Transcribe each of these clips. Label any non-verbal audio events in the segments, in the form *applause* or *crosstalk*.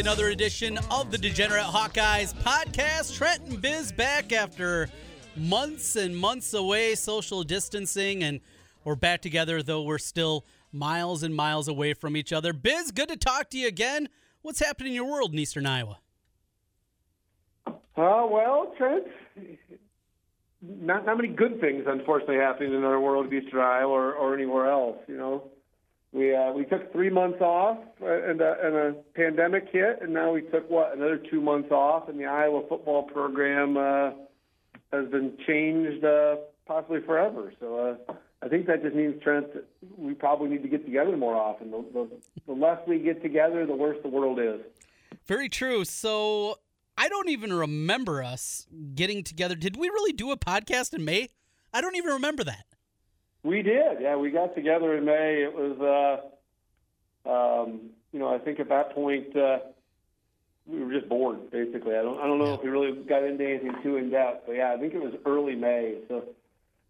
Another edition of the Degenerate Hawkeyes podcast. Trent and Biz back after months and months away, social distancing, and we're back together, though we're still miles and miles away from each other. Biz, good to talk to you again. What's happening in your world in Eastern Iowa? Uh, well, Trent, not not many good things, unfortunately, happening in our world of Eastern Iowa or, or anywhere else. You know, we uh, we took three months off, uh, and, a, and a pandemic hit, and now we took what another two months off, and the Iowa football program uh, has been changed uh, possibly forever. So uh, I think that just means Trent, we probably need to get together more often. The, the, the less we get together, the worse the world is. Very true. So I don't even remember us getting together. Did we really do a podcast in May? I don't even remember that. We did, yeah. We got together in May. It was, uh, um, you know, I think at that point uh, we were just bored. Basically, I don't, I don't know if we really got into anything too in depth, but yeah, I think it was early May. So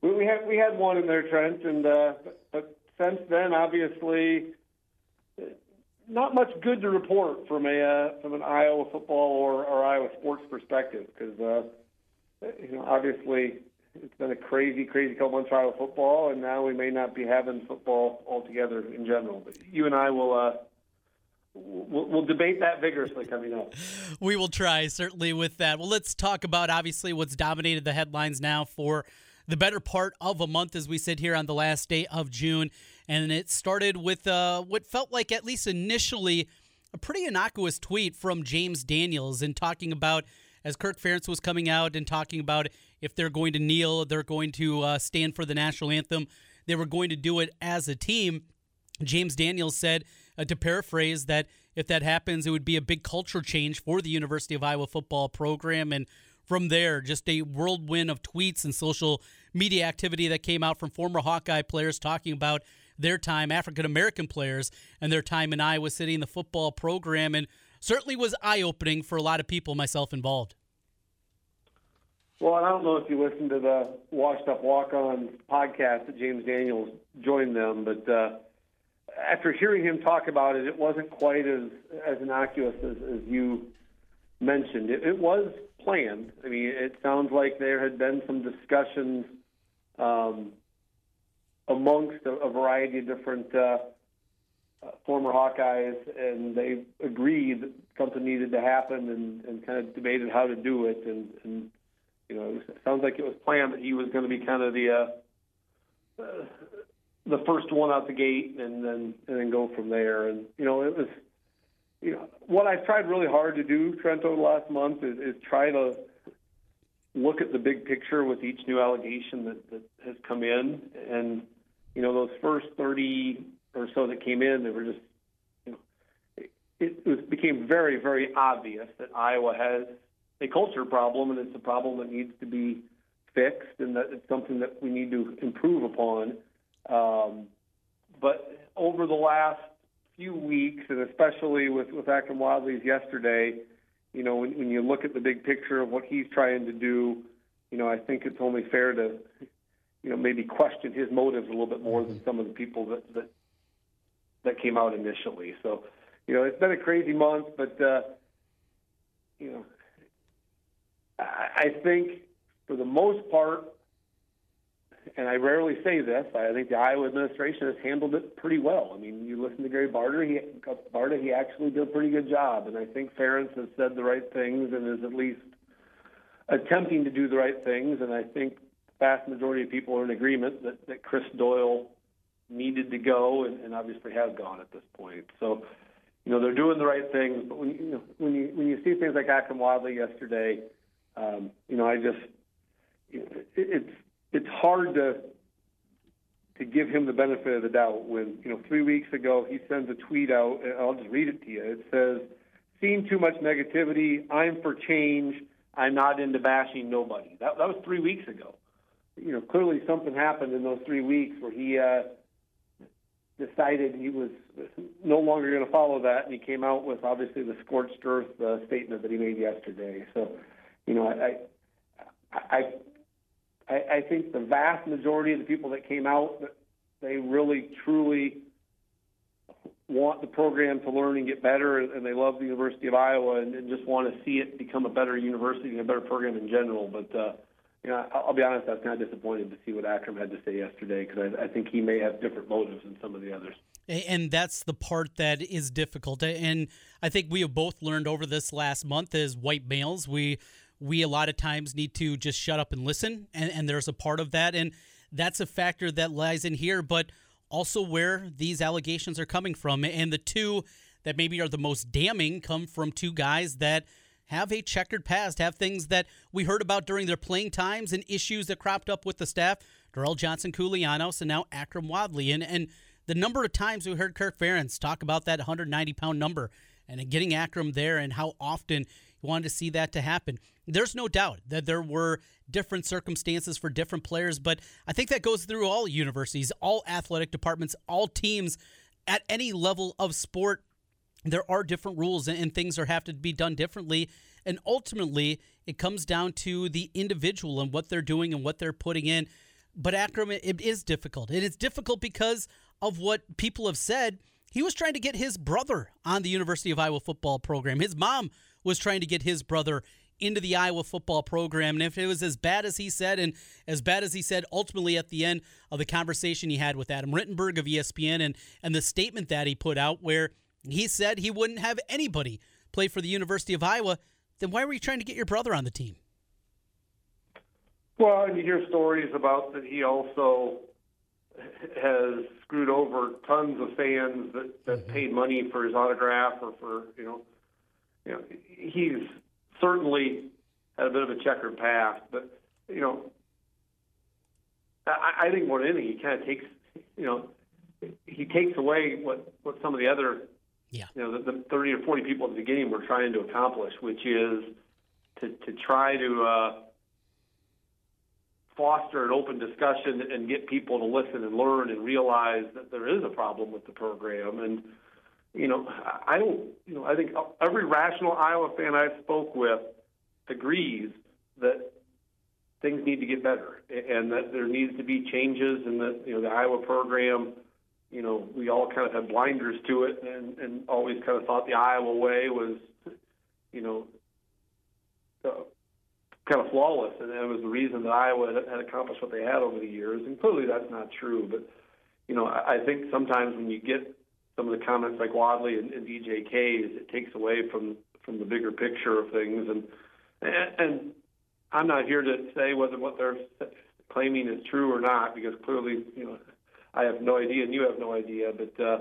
we, we had we had one in there, Trent, and uh, but, but since then, obviously, not much good to report from a uh, from an Iowa football or, or Iowa sports perspective because uh, you know obviously it's been a crazy, crazy couple months for Iowa football, and now we may not be having football altogether in general. But you and I will. Uh, We'll, we'll, debate that vigorously coming up. *laughs* We will try, certainly, with that. Well, let's talk about obviously what's dominated the headlines now for the better part of a month as we sit here on the last day of June. And it started with uh, what felt like, at least initially, a pretty innocuous tweet from James Daniels and talking about, as Kirk Ferentz was coming out and talking about if they're going to kneel, they're going to uh, stand for the national anthem, they were going to do it as a team. James Daniels said, uh, to paraphrase, that if that happens, it would be a big culture change for the University of Iowa football program. And from there, just a whirlwind of tweets and social media activity that came out from former Hawkeye players talking about their time, African American players, and their time in Iowa City in the football program. And certainly was eye opening for a lot of people, myself involved. Well, I don't know if you listened to the Washed Up Walk On podcast that James Daniels joined them, but uh, after hearing him talk about it, it wasn't quite as, as innocuous as, as you mentioned. It, it was planned. I mean, it sounds like there had been some discussions um, amongst a, a, variety of different uh, former Hawkeyes, and they agreed that something needed to happen and, and kind of debated how to do it. And, and you know, it sounds like it was planned that he was going to be kind of the uh, the first one out the gate, and then and then go from there. And you know, it was you know what I've tried really hard to do, Trent, over the last month is, is try to look at the big picture with each new allegation that, that has come in, and you know, those first 30 or so that came in, they were just, you know, it, it was, became very, very obvious that Iowa has a culture problem, and it's a problem that needs to be fixed, and that it's something that we need to improve upon. Um, but over the last few weeks, and especially with with Akrum Wadley's yesterday, you know, when, when you look at the big picture of what he's trying to do, you know, I think it's only fair to, you know, maybe question his motives a little bit more than some of the people that that that came out initially. So, you know, it's been a crazy month, but uh, you know, I, think for the most part, and I rarely say this, I think the Iowa administration has handled it pretty well. I mean, you listen to Gary Barta, he he actually did a pretty good job, and I think Ferentz has said the right things and is at least attempting to do the right things. And I think the vast majority of people are in agreement that, that Chris Doyle needed to go, and, and obviously has gone at this point. So, you know, they're doing the right things. But when you know, when you when you see things like Akrum Wadley yesterday, um, you know, I just it, it's it's hard to to give him the benefit of the doubt when you know three weeks ago he sends a tweet out and I'll just read it to you. It says, "Seen too much negativity. I'm for change. I'm not into bashing nobody." That that was three weeks ago. You know, clearly something happened in those three weeks where he uh, decided he was no longer going to follow that, and he came out with obviously the scorched earth uh, statement that he made yesterday. So, you know, I I, I I, think the vast majority of the people that came out, they really truly want the program to learn and get better, and they love the University of Iowa and, and just want to see it become a better university and a better program in general. But uh, you know, I'll be honest, I was kind of disappointed to see what Akrum had to say yesterday because I, I think he may have different motives than some of the others. And that's the part that is difficult. And I think we have both learned over this last month as white males, we we a lot of times need to just shut up and listen. And, and there's a part of that. And that's a factor that lies in here, but also where these allegations are coming from. And the two that maybe are the most damning come from two guys that have a checkered past, have things that we heard about during their playing times and issues that cropped up with the staff. Derrell Johnson Koulianos and now Akrum Wadley. And, and the number of times we heard Kirk Ferentz talk about that 190 pound number and getting Akrum there and how often wanted to see that to happen. There's no doubt that there were different circumstances for different players, but I think that goes through all universities, all athletic departments, all teams at any level of sport. There are different rules and things are have to be done differently. And ultimately, it comes down to the individual and what they're doing and what they're putting in. But Akrum, it is difficult. It is difficult because of what people have said. He was trying to get his brother on the University of Iowa football program. His mom was trying to get his brother into the Iowa football program. And if it was as bad as he said, and as bad as he said ultimately at the end of the conversation he had with Adam Rittenberg of ESPN and, and the statement that he put out where he said he wouldn't have anybody play for the University of Iowa, then why were you trying to get your brother on the team? Well, and you hear stories about that he also has screwed over tons of fans that, that mm-hmm. paid money for his autograph or for, you know, you know, he's certainly had a bit of a checkered past, but you know, I, I think more than anything, he kind of takes, you know, he takes away what what some of the other, yeah, you know, the, the 30 or 40 people at the beginning were trying to accomplish, which is to to try to. Uh, foster an open discussion and get people to listen and learn and realize that there is a problem with the program and you know, I don't, you know, I think every rational Iowa fan I spoke with agrees that things need to get better and that there needs to be changes and that, you know, the Iowa program, you know, we all kind of had blinders to it and, and always kind of thought the Iowa way was, you know, uh, kind of flawless, and it was the reason that Iowa had accomplished what they had over the years. And clearly, that's not true. But you know, I think sometimes when you get some of the comments like Wadley and, and DJ K's, it takes away from from the bigger picture of things. And, and and I'm not here to say whether what they're claiming is true or not, because clearly, you know, I have no idea and you have no idea. But uh,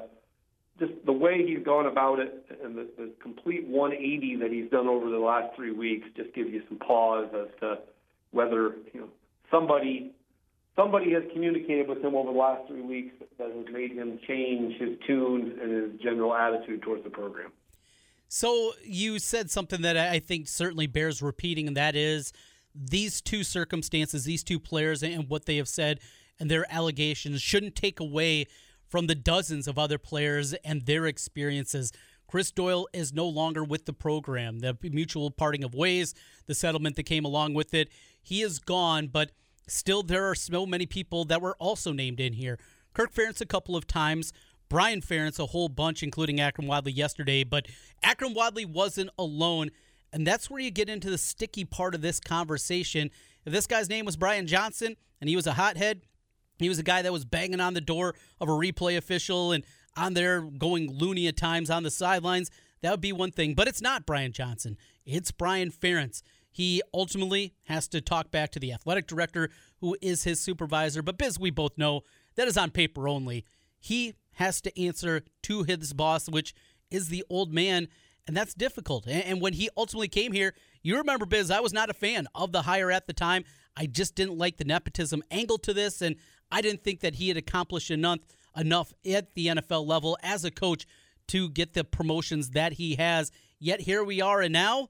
just the way he's gone about it and the, the complete 180 that he's done over the last three weeks just gives you some pause as to whether you know somebody somebody has communicated with him over the last three weeks that has made him change his tune and his general attitude towards the program. So you said something that I think certainly bears repeating, and that is these two circumstances, these two players, and what they have said and their allegations shouldn't take away from the dozens of other players and their experiences. Chris Doyle is no longer with the program. The mutual parting of ways, the settlement that came along with it, he is gone, but still there are so many people that were also named in here. Kirk Ferentz a couple of times, Brian Ferentz a whole bunch, including Akrum Wadley yesterday, but Akrum Wadley wasn't alone. And that's where you get into the sticky part of this conversation. If this guy's name was Brian Johnson and he was a hothead, he was a guy that was banging on the door of a replay official and on there going loony at times on the sidelines, that would be one thing. But it's not Brian Johnson, it's Brian Ferentz. He ultimately has to talk back to the athletic director, who is his supervisor. But Biz, we both know that is on paper only. He has to answer to his boss, which is the old man, and that's difficult. And when he ultimately came here, you remember, Biz, I was not a fan of the hire at the time. I just didn't like the nepotism angle to this, and I didn't think that he had accomplished enough enough at the NFL level as a coach to get the promotions that he has. Yet here we are, and now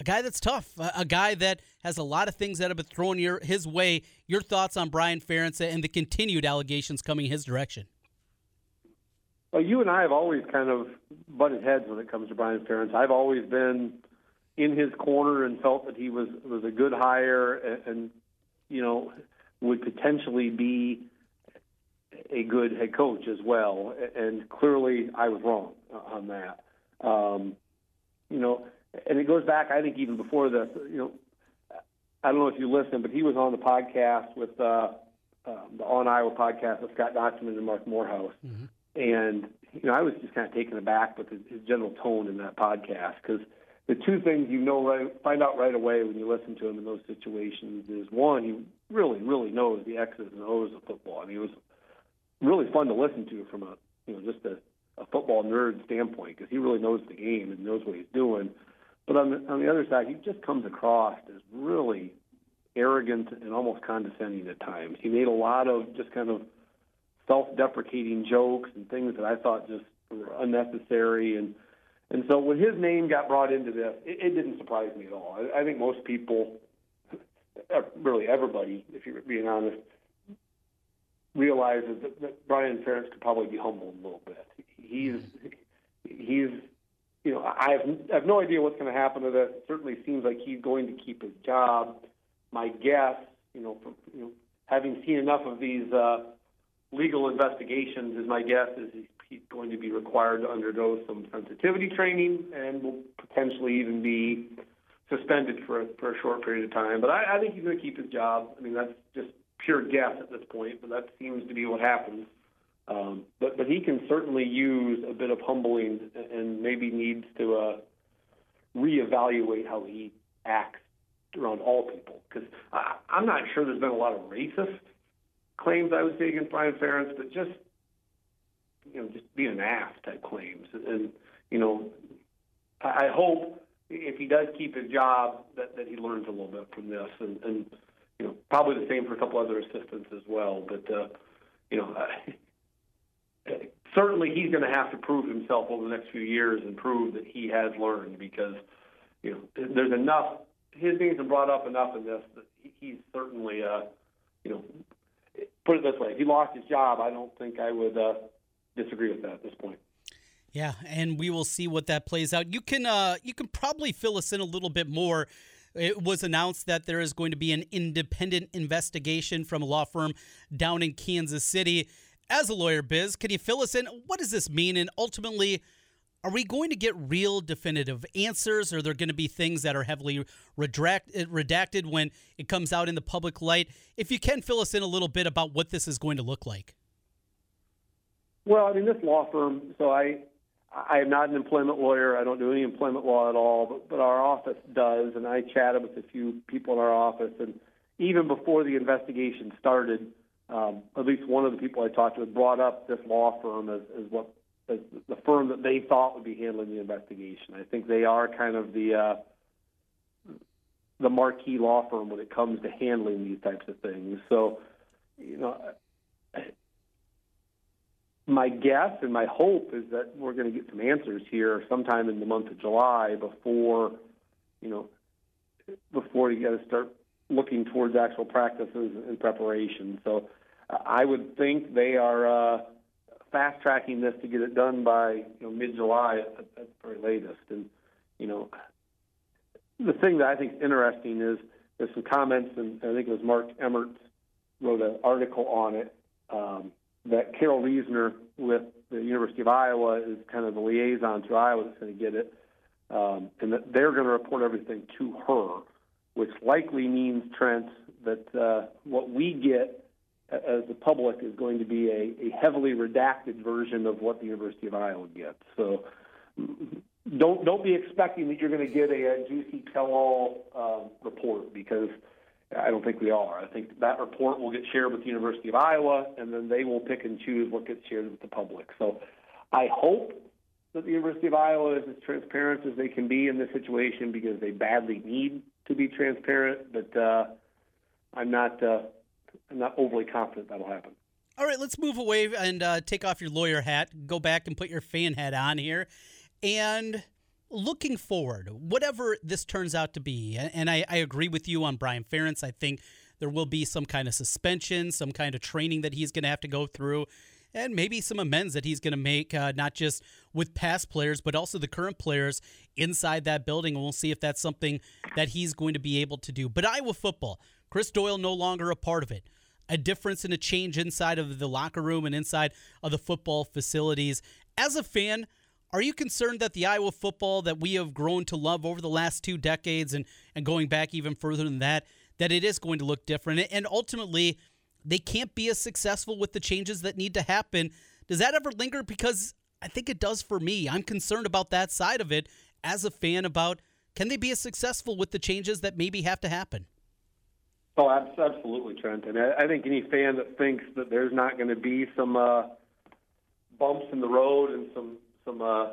a guy that's tough, a, guy that has a lot of things that have been thrown your, his way. Your thoughts on Brian Ferentz and the continued allegations coming his direction? Well, you and I have always kind of butted heads when it comes to Brian Ferentz. I've always been in his corner and felt that he was was a good hire and, and you know would potentially be a good head coach as well. And clearly, I was wrong on that. Um, you know, and it goes back, I think, even before this. You know, I don't know if you listen, but he was on the podcast with uh, uh, the On Iowa podcast with Scott Dochterman and Marc Morehouse, mm-hmm. and you know, I was just kind of taken aback with his, his general tone in that podcast because the two things you know right, find out right away when you listen to him in those situations is one, he really, really knows the X's and O's of football. I mean, it was really fun to listen to from a, you know, just a, a football nerd standpoint because he really knows the game and knows what he's doing. But on the, on the other side, he just comes across as really arrogant and almost condescending at times. He made a lot of just kind of self-deprecating jokes and things that I thought just were unnecessary and and so when his name got brought into this, it, it didn't surprise me at all. I, I think most people, really everybody, if you're being honest, realizes that, that Brian Ferentz could probably be humbled a little bit. He's he's you know I have I have no idea what's going to happen to this. It certainly seems like he's going to keep his job. My guess, you know, from, you know, having seen enough of these uh, legal investigations, is my guess is he's going to be required to undergo some sensitivity training and will potentially even be suspended for a, for a short period of time. But I, I think he's going to keep his job. I mean, that's just pure guess at this point, but that seems to be what happens. Um, but but he can certainly use a bit of humbling and maybe needs to uh, reevaluate how he acts around all people because I'm not sure there's been a lot of racist claims I would say against Brian Ferentz, but just you know, just being an ass type claims. And, you know, I hope if he does keep his job that, that he learns a little bit from this and, and you know, probably the same for a couple other assistants as well. But, uh, you know, uh, certainly he's going to have to prove himself over the next few years and prove that he has learned because, you know, there's enough, his name's been brought up enough in this that he's certainly, uh, you know, put it this way, if he lost his job, I don't think I would, uh, disagree with that at this point. Yeah, and we will see what that plays out. You can uh, you can probably fill us in a little bit more. It was announced that there is going to be an independent investigation from a law firm down in Kansas City. As a lawyer, Biz, can you fill us in? What does this mean? And ultimately, are we going to get real definitive answers? Or are there going to be things that are heavily eh, redacted when it comes out in the public light? If you can fill us in a little bit about what this is going to look like. Well, I mean, this law firm. So I, I am not an employment lawyer. I don't do any employment law at all. But, but our office does, and I chatted with a few people in our office, and even before the investigation started, um, at least one of the people I talked to brought up this law firm as, as what as the firm that they thought would be handling the investigation. I think they are kind of the uh, the marquee law firm when it comes to handling these types of things. So, you know, my guess and my hope is that we're going to get some answers here sometime in the month of July before, you know, before you got to start looking towards actual practices and preparation. So I would think they are uh, fast tracking this to get it done by you know, mid July at, at the very latest. And you know, the thing that I think is interesting is there's some comments, and I think it was Mark Emmert wrote an article on it. Um, that Carroll Reasoner with the University of Iowa is kind of the liaison to Iowa that's going to get it, um, and that they're going to report everything to her, which likely means, Trent, that uh, what we get as the public is going to be a, a heavily redacted version of what the University of Iowa gets. So don't don't be expecting that you're going to get a, a juicy tell-all uh, report because – I don't think we are. I think that report will get shared with the University of Iowa, and then they will pick and choose what gets shared with the public. So I hope that the University of Iowa is as transparent as they can be in this situation because they badly need to be transparent. But uh, I'm not uh, I'm not overly confident that'll happen. All right, let's move away and uh, take off your lawyer hat, go back and put your fan hat on here, and looking forward, whatever this turns out to be, and I, I agree with you on Brian Ferentz. I think there will be some kind of suspension, some kind of training that he's going to have to go through, and maybe some amends that he's going to make, uh, not just with past players, but also the current players inside that building. And we'll see if that's something that he's going to be able to do. But Iowa football, Chris Doyle no longer a part of it. a difference and a change inside of the locker room and inside of the football facilities. As a fan, are you concerned that the Iowa football that we have grown to love over the last two decades and, and going back even further than that, that it is going to look different? And ultimately, they can't be as successful with the changes that need to happen. Does that ever linger? Because I think it does for me. I'm concerned about that side of it as a fan about can they be as successful with the changes that maybe have to happen? Oh, absolutely, Trent. And I think any fan that thinks that there's not going to be some uh, bumps in the road and some some uh,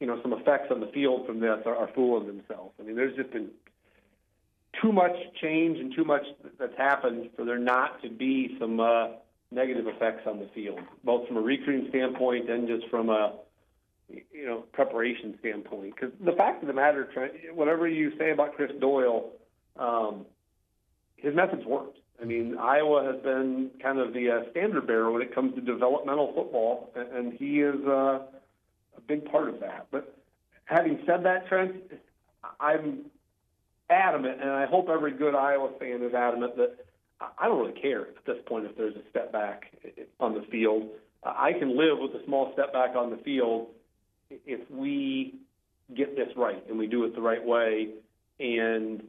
you know some effects on the field from this are, are fooling themselves. I mean, there's just been too much change and too much that's happened for there not to be some uh, negative effects on the field, both from a recruiting standpoint and just from a you know preparation standpoint. Because the fact of the matter, Trent, whatever you say about Chris Doyle, um, his methods worked. I mean, Iowa has been kind of the uh, standard bearer when it comes to developmental football, and, he is uh, a big part of that. But having said that, Trent, I'm adamant, and I hope every good Iowa fan is adamant that I don't really care at this point if there's a step back on the field. I can live with a small step back on the field if we get this right and we do it the right way. And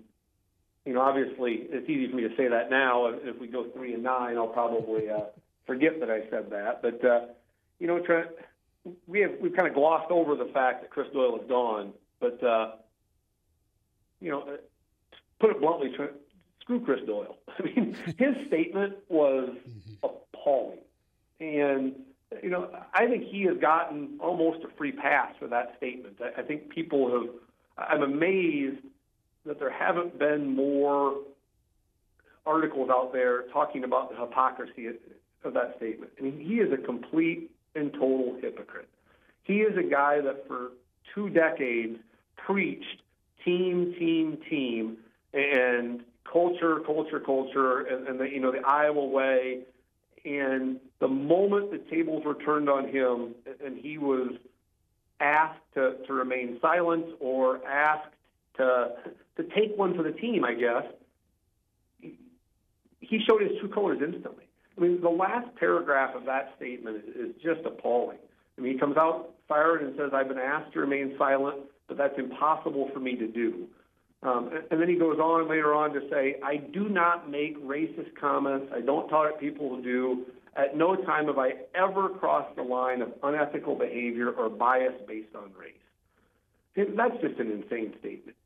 you know, obviously, it's easy for me to say that now. If we go three and nine, I'll probably uh, forget that I said that. But uh, you know, Trent, we have we've kind of glossed over the fact that Chris Doyle is gone. But uh, you know, put it bluntly, Trent, screw Chris Doyle. *laughs* I mean, his statement was appalling, and you know, I think he has gotten almost a free pass for that statement. I, I think people have. I'm amazed that there haven't been more articles out there talking about the hypocrisy of that statement. I mean, he is a complete and total hypocrite. He is a guy that for two decades preached team, team, team, and culture, culture, culture, and, and the you know the Iowa way. And the moment the tables were turned on him, and he was asked to, to remain silent or asked to to take one for the team, I guess, he showed his true colors instantly. I mean, the last paragraph of that statement is, just appalling. I mean, he comes out fired and says, I've been asked to remain silent, but that's impossible for me to do. Um, and then he goes on later on to say, I do not make racist comments. I don't tolerate people who do. At no time have I ever crossed the line of unethical behavior or bias based on race. That's just an insane statement.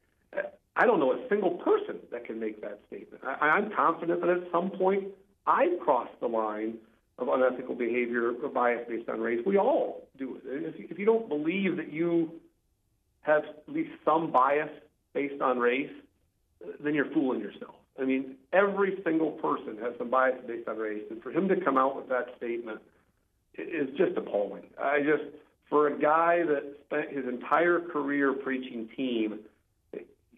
I don't know a single person that can make that statement. I, I'm confident that at some point I've crossed the line of unethical behavior or bias based on race. We all do it. If if you don't believe that you have at least some bias based on race, then you're fooling yourself. I mean, every single person has some bias based on race, and for him to come out with that statement is just appalling. I just, for a guy that spent his entire career preaching team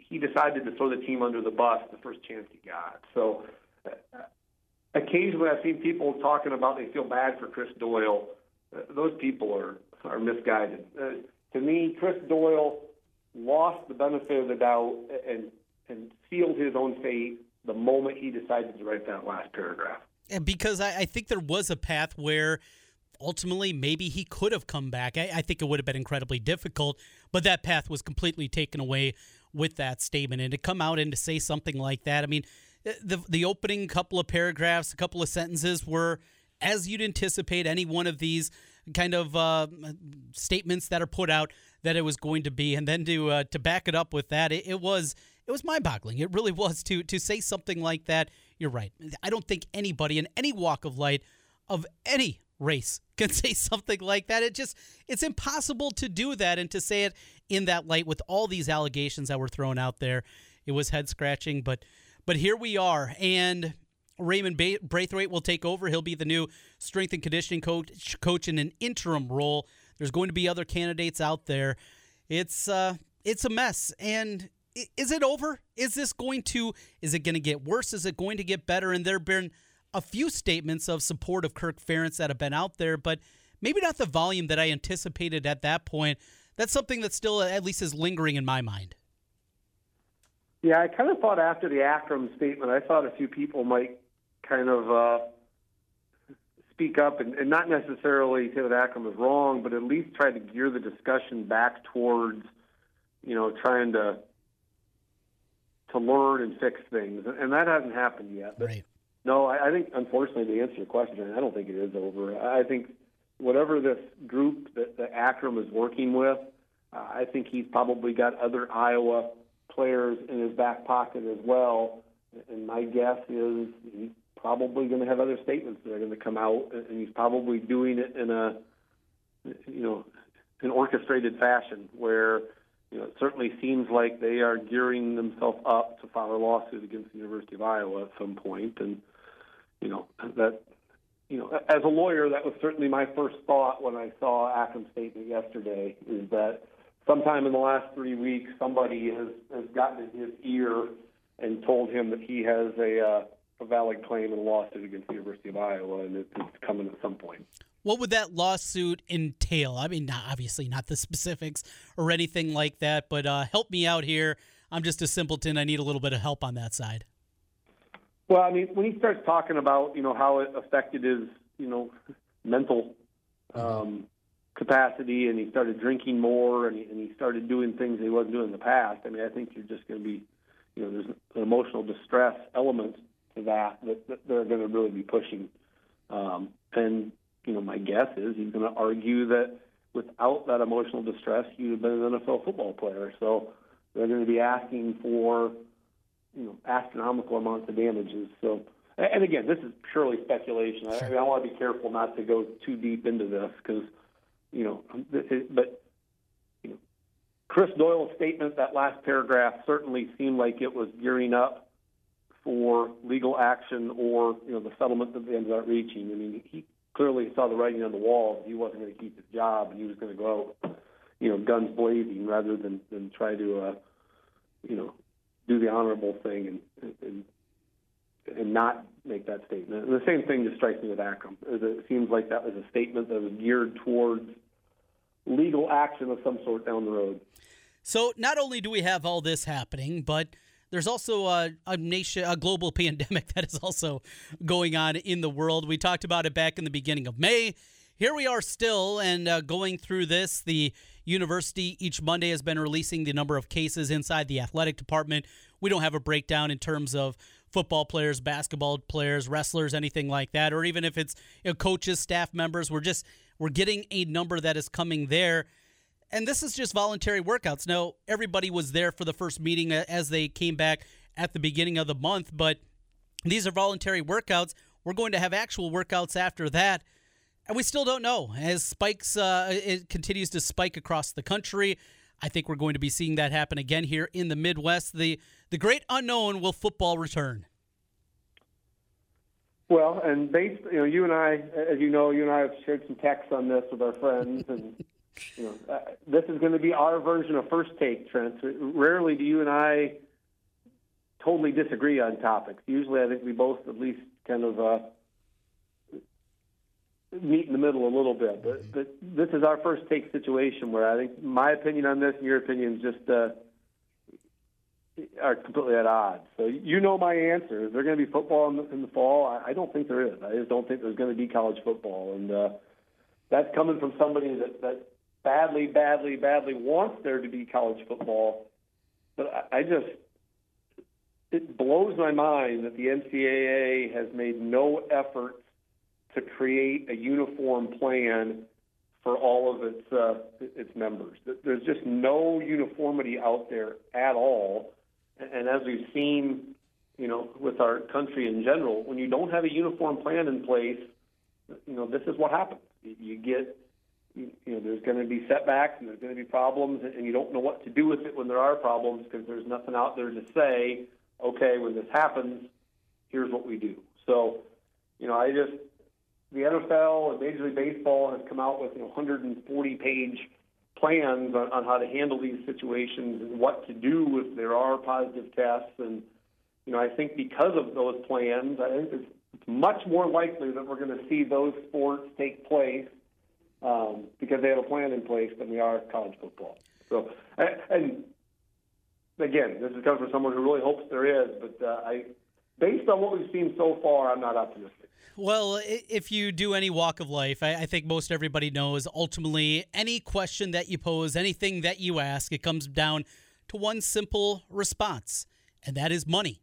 he decided to throw the team under the bus the first chance he got. So uh, occasionally I've seen people talking about they feel bad for Chris Doyle. Uh, those people are are misguided. Uh, to me, Chris Doyle lost the benefit of the doubt and and sealed his own fate the moment he decided to write that last paragraph. And because I, I think there was a path where ultimately maybe he could have come back. I, I, think it would have been incredibly difficult, but that path was completely taken away with that statement. And to come out and to say something like that, I mean, the the opening couple of paragraphs, a couple of sentences were as you'd anticipate any one of these kind of uh, statements that are put out that it was going to be, and then to uh, to back it up with that, it, it was it was mind boggling. It really was to to say something like that. You're right. I don't think anybody in any walk of light of any race *laughs* can say something like that. It just it's impossible to do that and to say it in that light with all these allegations that were thrown out there. It was head scratching, but but here we are and Raimond Braithwaite will take over. He'll be the new strength and conditioning coach, coach in an interim role. There's going to be other candidates out there. It's uh, it's a mess. And is it over? Is this going to? Is it going to get worse? Is it going to get better? And there've been a few statements of support of Kirk Ferentz that have been out there, but maybe not the volume that I anticipated at that point. That's something that still at least is lingering in my mind. Yeah, I kind of thought after the Akrum statement, I thought a few people might kind of uh, speak up and, and not necessarily say that Akrum was wrong, but at least try to gear the discussion back towards, you know, trying to to learn and fix things, and that hasn't happened yet. But right. No, I, I think unfortunately to answer your question, I don't think it is over. I think whatever this group that the Akrum is working with, uh, I think he's probably got other Iowa players in his back pocket as well. And my guess is he's probably going to have other statements that are going to come out, and he's probably doing it in a, you know, an orchestrated fashion where, you know, it certainly seems like they are gearing themselves up to file a lawsuit against the University of Iowa at some point, and you know that you know, as a lawyer, that was certainly my first thought when I saw Akrum's statement yesterday. Is that sometime in the last three weeks, somebody has has gotten in his ear and told him that he has a uh, a valid claim in a lawsuit against the University of Iowa, and it's coming at some point. What would that lawsuit entail? I mean, not, obviously not the *laughs* specifics or anything like that, but uh, help me out here. I'm just a simpleton. I need a little bit of help on that side. Well, I mean, when he starts talking about you know how it affected his you know mental um, capacity, and he started drinking more, and he, and he started doing things he wasn't doing in the past. I mean, I think you're just going to be, you know, there's an emotional distress element to that that, that they're going to really be pushing. Um, and you know, my guess is he's going to argue that without that emotional distress, he would have been an NFL football player. So they're going to be asking for you know astronomical amounts of damages. So, and again, this is purely speculation. Sure. I, mean, I want to be careful not to go too deep into this because you know, but you know, Chris Doyle's statement, that last paragraph, certainly seemed like it was gearing up for legal action or you know the settlement that they ended up reaching. I mean, he clearly saw the writing on the wall. He wasn't going to keep his job, he was going to go out, you know, guns blazing rather than than try to, uh, you know, do the honorable thing and, and and not make that statement. And the same thing just strikes me with Akrum. It seems like that was a statement that was geared towards legal action of some sort down the road. So not only do we have all this happening, but there's also a, a, nation, a global *laughs* pandemic that is also going on in the world. We talked about it back in the beginning of May. Here we are still and uh, going through this. The University each Monday has been releasing the number of cases inside the athletic department. We don't have a breakdown in terms of football players, basketball players, wrestlers, anything like that, or even if it's you know, coaches, staff members. We're just we're getting a number that is coming there. And this is just voluntary workouts. Now, everybody was there for the first meeting as they came back at the beginning of the month, but these are voluntary workouts. We're going to have actual workouts after that. And we still don't know. As spikes, uh, it continues to spike across the country. I think we're going to be seeing that happen again here in the Midwest. The the great unknown will football return. Well, and based, you know, you and I, as you know, you and I have shared some texts on this with our friends, and *laughs* you know, uh, this is going to be our version of first take, Trent. Rarely do you and I totally disagree on topics. Usually, I think we both at least kind of uh, meet in the middle a little bit. But, mm-hmm. but this is our first take situation where I think my opinion on this and your opinion just uh, are completely at odds. So you know my answer. Is there going to be football in the, in the fall? I, I don't think there is. I just don't think there's going to be college football, and uh, that's coming from somebody that, that badly, badly, badly wants there to be college football. But I, I just it blows my mind that the NCAA has made no effort to create a uniform plan for all of its uh, its members. There's just no uniformity out there at all, and as we've seen, you know, with our country in general, when you don't have a uniform plan in place, you know, this is what happens. You get, you know, there's going to be setbacks and there's going to be problems, and you don't know what to do with it when there are problems because there's nothing out there to say, okay, when this happens, here's what we do. So, you know, I just the NFL and Major League Baseball has come out with you know, 140 page plans on, on how to handle these situations and what to do if there are positive tests. And you know, I think because of those plans, I think it's much more likely that we're going to see those sports take place um, because they have a plan in place than we are college football. So, and again, this is coming from someone who really hopes there is, but uh, I, based on what we've seen so far, I'm not optimistic. Well, if you do any walk of life, I think most everybody knows ultimately any question that you pose, anything that you ask, it comes down to one simple response, and that is money.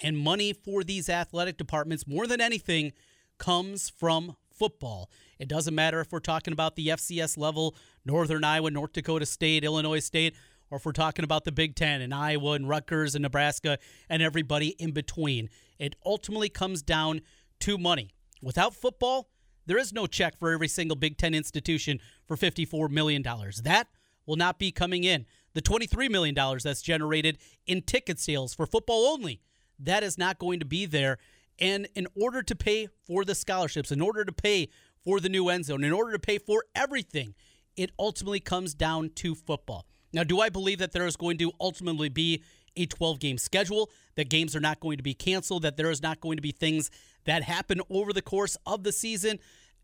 And money for these athletic departments, more than anything, comes from football. It doesn't matter if we're talking about the FCS level, Northern Iowa, North Dakota State, Illinois State, or if we're talking about the Big Ten and Iowa and Rutgers and Nebraska and everybody in between. It ultimately comes down to money. Without football, there is no check for every single Big Ten institution for $54 million. That will not be coming in. The $23 million that's generated in ticket sales for football only, that is not going to be there. And in order to pay for the scholarships, in order to pay for the new end zone, in order to pay for everything, it ultimately comes down to football. Now, do I believe that there is going to ultimately be a 12 game schedule, that games are not going to be canceled, that there is not going to be things that happen over the course of the season?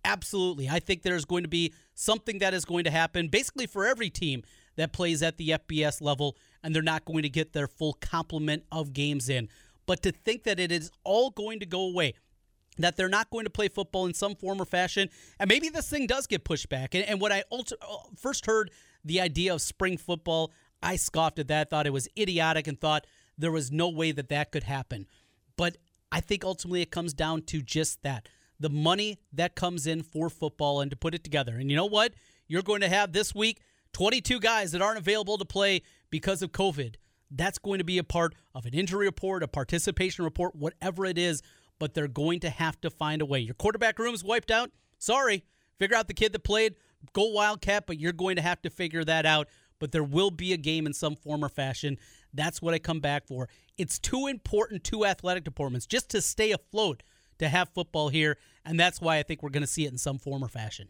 Absolutely. I think there's going to be something that is going to happen basically for every team that plays at the FBS level, and they're not going to get their full complement of games in. But to think that it is all going to go away, that they're not going to play football in some form or fashion, and maybe this thing does get pushed back. And, and when I ulti- uh, first heard the idea of spring football, I scoffed at that, thought it was idiotic, and thought there was no way that that could happen. But I think ultimately it comes down to just that the money that comes in for football and to put it together. And you know what? You're going to have this week 22 guys that aren't available to play because of COVID. That's going to be a part of an injury report, a participation report, whatever it is, but they're going to have to find a way. Your quarterback room is wiped out. Sorry. Figure out the kid that played. Go Wildcat, but you're going to have to figure that out but there will be a game in some form or fashion. That's what I come back for. It's too important to athletic departments just to stay afloat to have football here, and that's why I think we're going to see it in some form or fashion.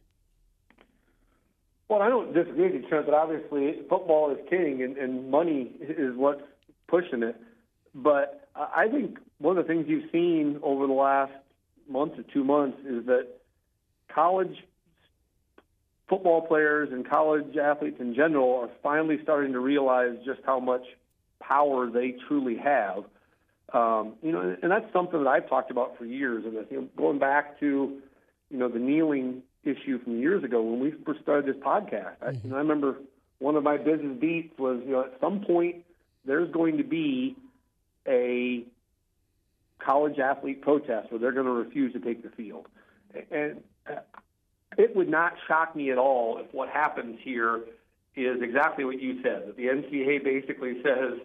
Well, I don't disagree with you, Trent, but obviously football is king and, and money is what's pushing it. But I think one of the things you've seen over the last month to two months is that college football players and college athletes in general are finally starting to realize just how much power they truly have. Um, you know, and that's something that I've talked about for years. And you know, going back to, you know, the kneeling issue from years ago when we first started this podcast. I, you know, I remember one of my business beats was, you know, at some point there's going to be a college athlete protest where they're going to refuse to take the field. And it would not shock me at all if what happens here is exactly what you said that the NCAA basically says,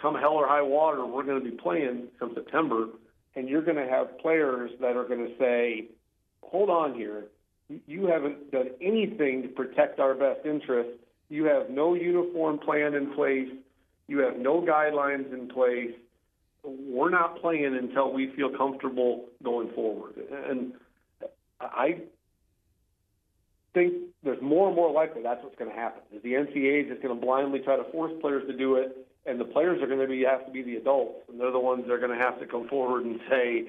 come hell or high water, we're going to be playing come September, and you're going to have players that are going to say, hold on here, you haven't done anything to protect our best interests. You have no uniform plan in place. You have no guidelines in place. We're not playing until we feel comfortable going forward. And I think there's more and more likely that's what's going to happen. Is the NCAA is just going to blindly try to force players to do it, and the players are going to be have to be the adults, and they're the ones that are going to have to come forward and say,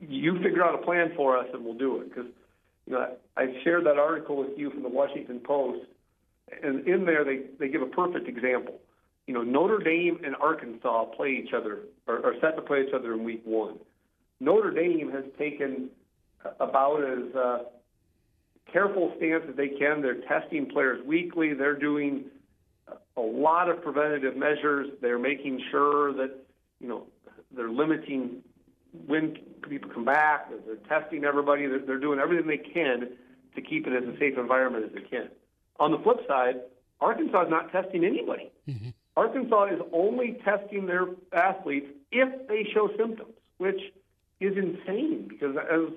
"You figure out a plan for us, and we'll do it." Because you know, I shared that article with you from the Washington Post, and in there they they give a perfect example. You know, Notre Dame and Arkansas play each other, or are set to play each other in Week One. Notre Dame has taken about as uh, careful stance that they can. They're testing players weekly. They're doing a lot of preventative measures. They're making sure that you know they're limiting when people come back. They're testing everybody. They're, they're doing everything they can to keep it as a safe environment as they can. On the flip side, Arkansas is not testing anybody. Mm-hmm. Arkansas is only testing their athletes if they show symptoms, which is insane because, as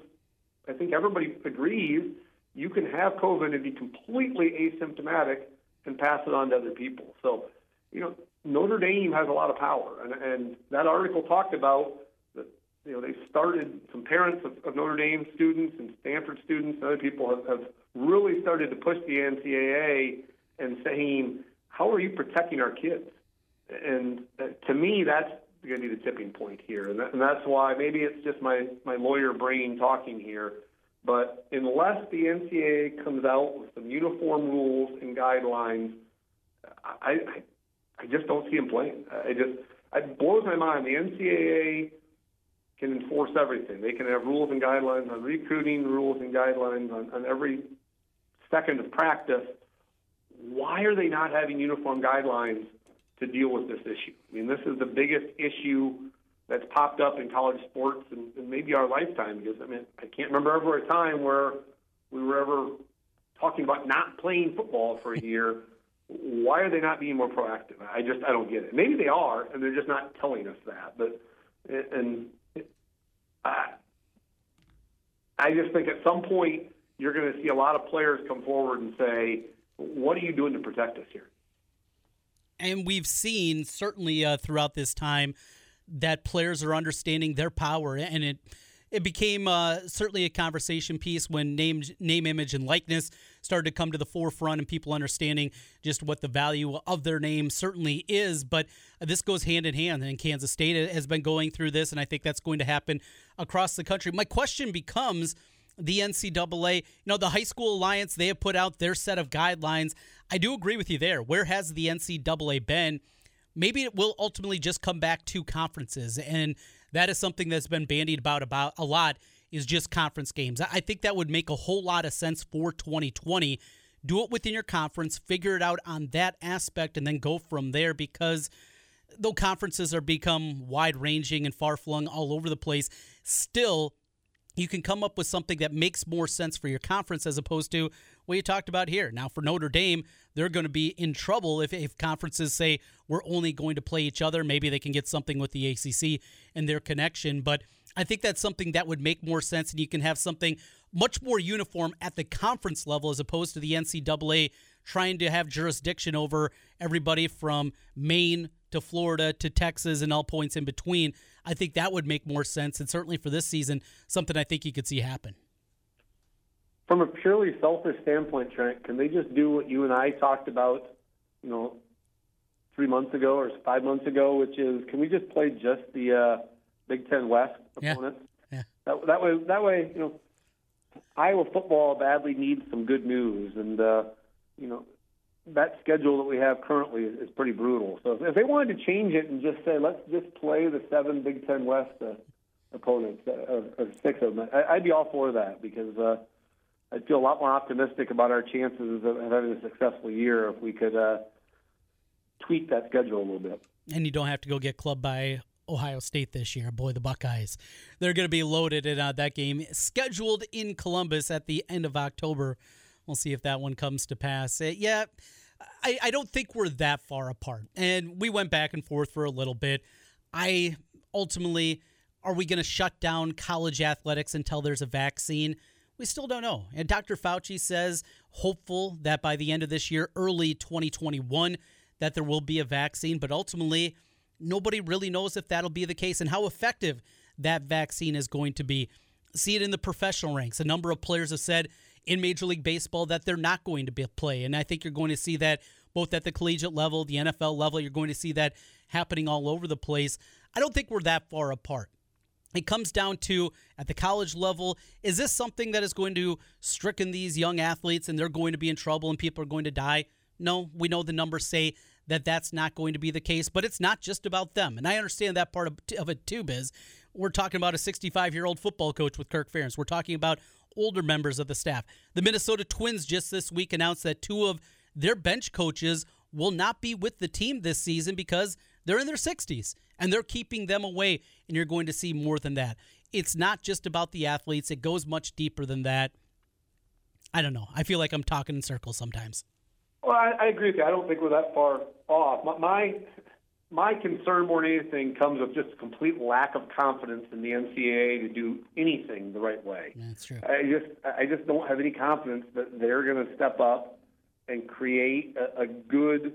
I think everybody agrees, you can have COVID and be completely asymptomatic and pass it on to other people. So, you know, Notre Dame has a lot of power, and, and that article talked about that. You know, they started some parents of, of Notre Dame students and Stanford students and other people have, have really started to push the NCAA and saying, "How are you protecting our kids?" And uh, to me, that's going to be the tipping point here, and, that, and that's why maybe it's just my my lawyer brain talking here but unless the NCAA comes out with some uniform rules and guidelines, I, I just don't see him playing. I just it blows my mind. The NCAA can enforce everything. They can have rules and guidelines on recruiting, rules and guidelines on, on every second of practice. Why are they not having uniform guidelines to deal with this issue? I mean, this is the biggest issue that's popped up in college sports and, and maybe our lifetime. Because I mean, I can't remember ever a time where we were ever talking about not playing football for a year. Why are they not being more proactive? I just I don't get it. Maybe they are, and they're just not telling us that. But and I, I just think at some point you're going to see a lot of players come forward and say, "What are you doing to protect us here?" And we've seen certainly uh, throughout this time that players are understanding their power, and it it became uh, certainly a conversation piece when name, name, image, and likeness started to come to the forefront and people understanding just what the value of their name certainly is. But this goes hand in hand, and Kansas State has been going through this, and I think that's going to happen across the country. My question becomes the NCAA, you know, the High School Alliance, they have put out their set of guidelines. I do agree with you there. Where has the NCAA been? Maybe it will ultimately just come back to conferences and that is something that's been bandied about about a lot is just conference games. I think that would make a whole lot of sense for 2020. Do it within your conference, figure it out on that aspect, and then go from there because though conferences are become wide ranging and far flung all over the place, still you can come up with something that makes more sense for your conference as opposed to what you talked about here. Now, for Notre Dame, they're going to be in trouble if, if conferences say we're only going to play each other. Maybe they can get something with the ACC and their connection. But I think that's something that would make more sense, and you can have something much more uniform at the conference level as opposed to the NCAA trying to have jurisdiction over everybody from Maine to Florida to Texas and all points in between. I think that would make more sense, and certainly for this season, something I think you could see happen. From a purely selfish standpoint, Trent, can they just do what you and I talked about, you know, three months ago or five months ago, which is can we just play just the uh, Big Ten West opponents? Yeah. yeah. That, that way, that way, you know, Iowa football badly needs some good news, and uh, you know, that schedule that we have currently is, is pretty brutal. So if they wanted to change it and just say, let's just play the seven Big Ten West uh, opponents, uh, or, or six of them, I, I'd be all for that because uh, I'd feel a lot more optimistic about our chances of having a successful year if we could uh, tweak that schedule a little bit. And you don't have to go get clubbed by Ohio State this year. Boy, the Buckeyes. They're going to be loaded in uh, that game scheduled in Columbus at the end of October. We'll see if that one comes to pass. Uh, yeah, I, I don't think we're that far apart. And we went back and forth for a little bit. I ultimately, are we going to shut down college athletics until there's a vaccine? We still don't know. And Dr. Fauci says, hopeful that by the end of this year, early 2021, that there will be a vaccine. But ultimately, nobody really knows if that'll be the case and how effective that vaccine is going to be. See it in the professional ranks. A number of players have said in Major League Baseball that they're not going to be play. And I think you're going to see that both at the collegiate level, the NFL level. You're going to see that happening all over the place. I don't think we're that far apart. It comes down to at the college level, is this something that is going to stricken these young athletes and they're going to be in trouble and people are going to die? No, we know the numbers say that that's not going to be the case, but it's not just about them. And I understand that part of, of it too, Biz. We're talking about a 65 year old football coach with Kirk Ferentz. We're talking about older members of the staff. The Minnesota Twins just this week announced that two of their bench coaches will not be with the team this season because they're in their 60s and they're keeping them away. And you're going to see more than that. It's not just about the athletes, it goes much deeper than that. I don't know. I feel like I'm talking in circles sometimes. Well, I, I agree with you. I don't think we're that far off. My, my my concern more than anything comes with just a complete lack of confidence in the NCAA to do anything the right way. That's true. I just I just don't have any confidence that they're going to step up and create a, a good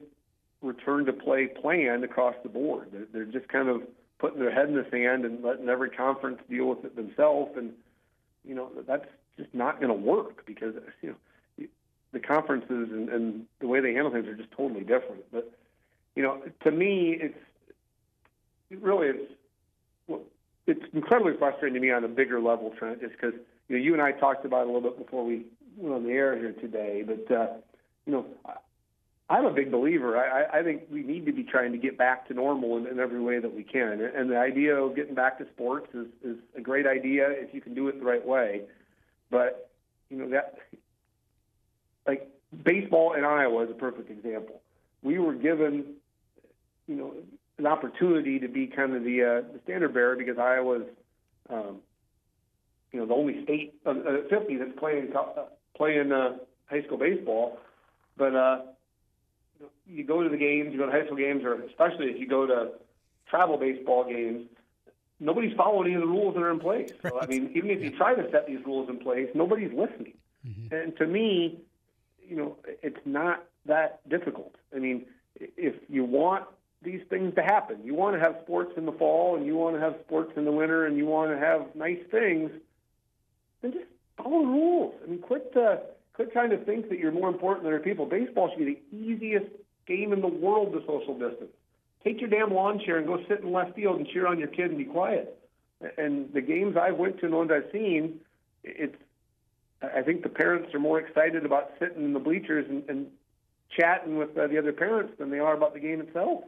return to play plan across the board. They're, they're just kind of putting their head in the sand and letting every conference deal with it themselves, and you know that's just not going to work because you know the conferences and, and the way they handle things are just totally different. But you know, to me, it's really it's it's incredibly frustrating to me on a bigger level, Trent, just because you know you and I talked about it a little bit before we went on the air here today. But uh, you know, I'm a big believer. I, I think we need to be trying to get back to normal in, in every way that we can. And the idea of getting back to sports is, is a great idea if you can do it the right way. But you know that, like baseball in Iowa is a perfect example. We were given, you know, an opportunity to be kind of the uh, the standard bearer because Iowa's, um, you know, the only state of uh, 50 that's playing uh, playing uh, high school baseball. But uh, you go to the games, you go to high school games, or especially if you go to travel baseball games, nobody's following any of the rules that are in place. So, I mean, even if you try to set these rules in place, nobody's listening. Mm-hmm. And to me, you know, it's not that difficult. I mean, if you want these things to happen, you want to have sports in the fall, and you want to have sports in the winter, and you want to have nice things, then just follow the rules. I mean, quit. Uh, Quit trying to think that you're more important than other people. Baseball should be the easiest game in the world to social distance. Take your damn lawn chair and go sit in left field and cheer on your kid and be quiet. And the games I've went to and the ones I've seen, it's I think the parents are more excited about sitting in the bleachers and, and chatting with uh, the other parents than they are about the game itself.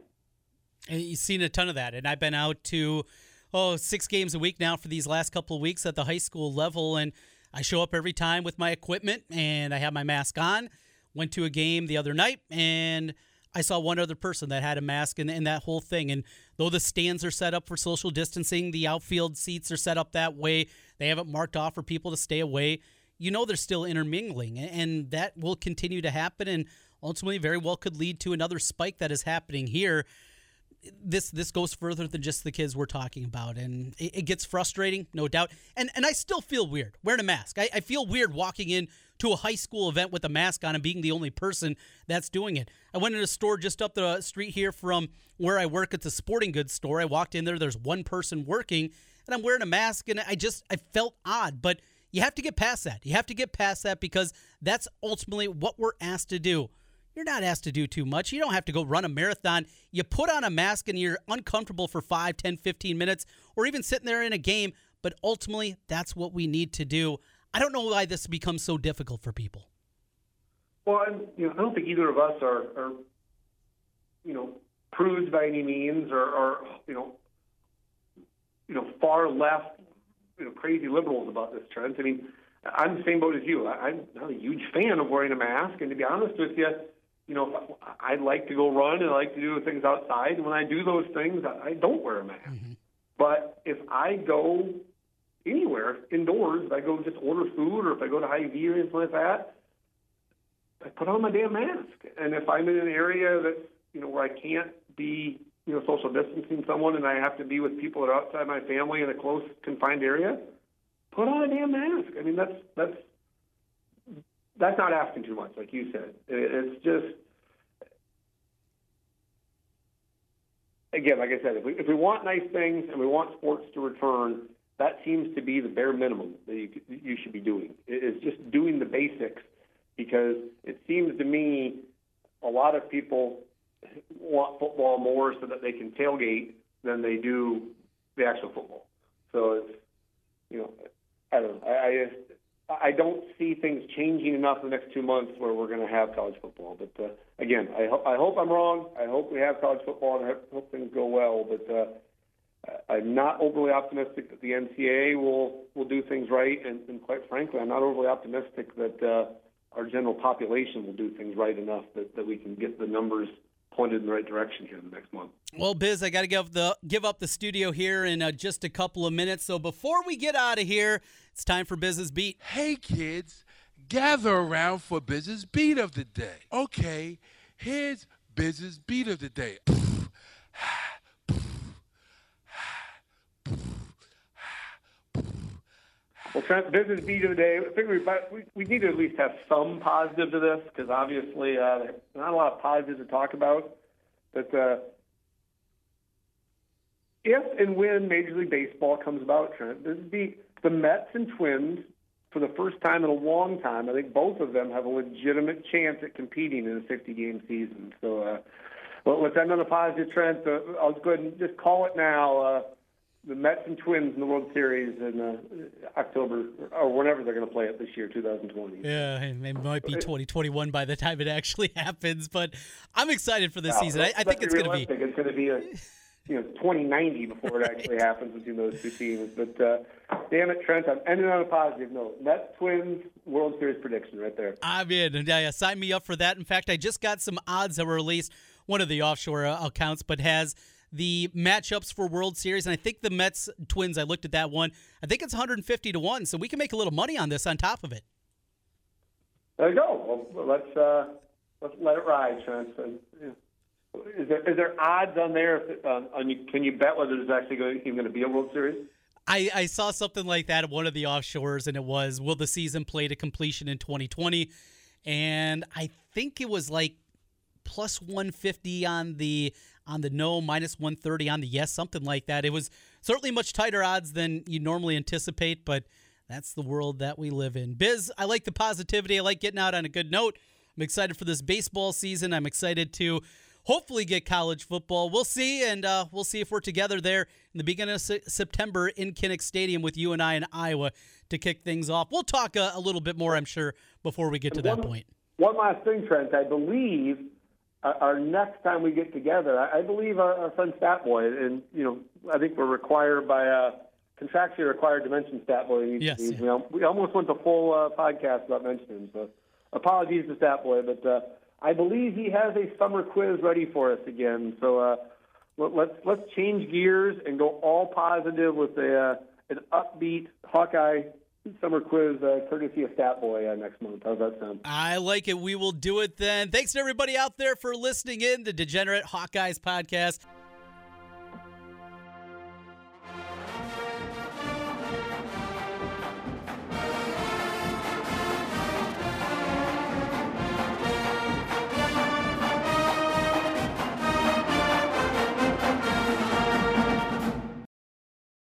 Eh, You've seen a ton of that, and I've been out to oh six games a week now for these last couple of weeks at the high school level, and I show up every time with my equipment and I have my mask on. Went to a game the other night and I saw one other person that had a mask and, and that whole thing. And though the stands are set up for social distancing, the outfield seats are set up that way. They haven't marked off for people to stay away. You know they're still intermingling, and that will continue to happen. And ultimately, very well could lead to another spike that is happening here this this goes further than just the kids we're talking about, and it, it, gets frustrating, no doubt. And and I still feel weird wearing a mask. I, I feel weird walking in to a high school event with a mask on and being the only person that's doing it. I went in a store just up the street here from where I work. It's a sporting goods store. I walked in there. There's one person working, and I'm wearing a mask, and I just I felt odd, but. You have to get past that. You have to get past that because that's ultimately what we're asked to do you're not asked to do too much. You don't have to go run a marathon. You put on a mask and you're uncomfortable for 5, 10, 15 minutes, or even sitting there in a game. But ultimately, that's what we need to do. I don't know why this becomes so difficult for people. Well, I'm, you know, I don't think either of us are, are you know, prudes by any means, or, or you know, you know, far left, you know, crazy liberals about this, Trent. I mean, I'm the same boat as you. I, I'm not a huge fan of wearing a mask, and to be honest with you, you know, I like to go run and I like to do things outside. And when I do those things, I don't wear a mask. Mm-hmm. But if I go anywhere indoors, if I go just order food or if I go to Hy-Vee or anything like that, I put on my damn mask. And if I'm in an area that's, you know, where I can't be, you know, social distancing someone and I have to be with people that are outside my family in a close, confined area, put on a damn mask. I mean, that's, that's, that's not asking too much, like you said. It's just again, like I said, if we if we want nice things and we want sports to return, that seems to be the bare minimum that you you should be doing. It's just doing the basics because it seems to me a lot of people want football more so that they can tailgate than they do the actual football. So it's you know I don't know. I, I just I don't see things changing enough in the next two months where we're going to have college football. But uh, again, I, ho- I hope I'm wrong. I hope we have college football, and I hope things go well. But uh, I'm not overly optimistic that the NCAA will will do things right, and, and quite frankly, I'm not overly optimistic that uh, our general population will do things right enough that, that we can get the numbers pointed in the right direction here in the next month. Well, Biz, I got to give the give up the studio here in uh, just a couple of minutes. So before we get out of here, it's time for Biz's Beat. Hey, kids, gather around for Biz's Beat of the day. Okay, here's Biz's Beat of the day. Well, Trent, Biz's beat of the day. I think we, we, need to at least have some positive to this because obviously uh, there's not a lot of positives to talk about. But uh, if and when Major League Baseball comes about, Trent, this would be the Mets and Twins for the first time in a long time. I think both of them have a legitimate chance at competing in a 60-game season. So, uh, well, let's end on a positive trend. Uh, I'll go ahead and just call it now. Uh, the Mets and Twins in the World Series in uh, October or whenever they're going to play it this year, 2020. Yeah, it might be 2021 by the time it actually *laughs* happens, but I'm excited for this season. I, I think it's going to be. It's going to be a *laughs* you know 2090 before it actually happens between those two teams. But uh, damn it, Trent, I'm ending on a positive note. Mets Twins World Series prediction right there. I'm in. Yeah, yeah, sign me up for that. In fact, I just got some odds that were released. One of the offshore uh, accounts, but has the matchups for World Series, and I think the Mets Twins. I looked at that one. I think it's 150 to one, so we can make a little money on this on top of it. There you go. Well, let's uh, let's let it ride, Trent. Is there is there odds on there? If, uh, on you, can you bet whether there's actually going, even going to be a World Series? I, I saw something like that at one of the offshores, and it was will the season play to completion in 2020? And I think it was like plus 150 on the on the no, minus 130 on the yes, something like that. It was certainly much tighter odds than you normally anticipate, but that's the world that we live in. Biz, I like the positivity. I like getting out on a good note. I'm excited for this baseball season. I'm excited to hopefully get college football. We'll see, and uh, we'll see if we're together there in the beginning of September in Kinnick Stadium with you and I in Iowa to kick things off. We'll talk a, a little bit more, I'm sure, before we get to one, that point. One last thing, Trent. I believe our next time we get together, I, believe our, our friend Statboy, and you know, I think we're required by uh, contractually required to mention Statboy. Yes, yeah. we, we almost went the full uh, podcast without mentioning him. So apologies to Statboy, but. Uh, I believe he has a summer quiz ready for us again. So uh, let's let's change gears and go all positive with a uh, an upbeat Hawkeye summer quiz uh, courtesy of Stat Boy uh, next month. How's that sound? I like it. We will do it then. Thanks to everybody out there for listening in the Degenerate Hawkeyes podcast.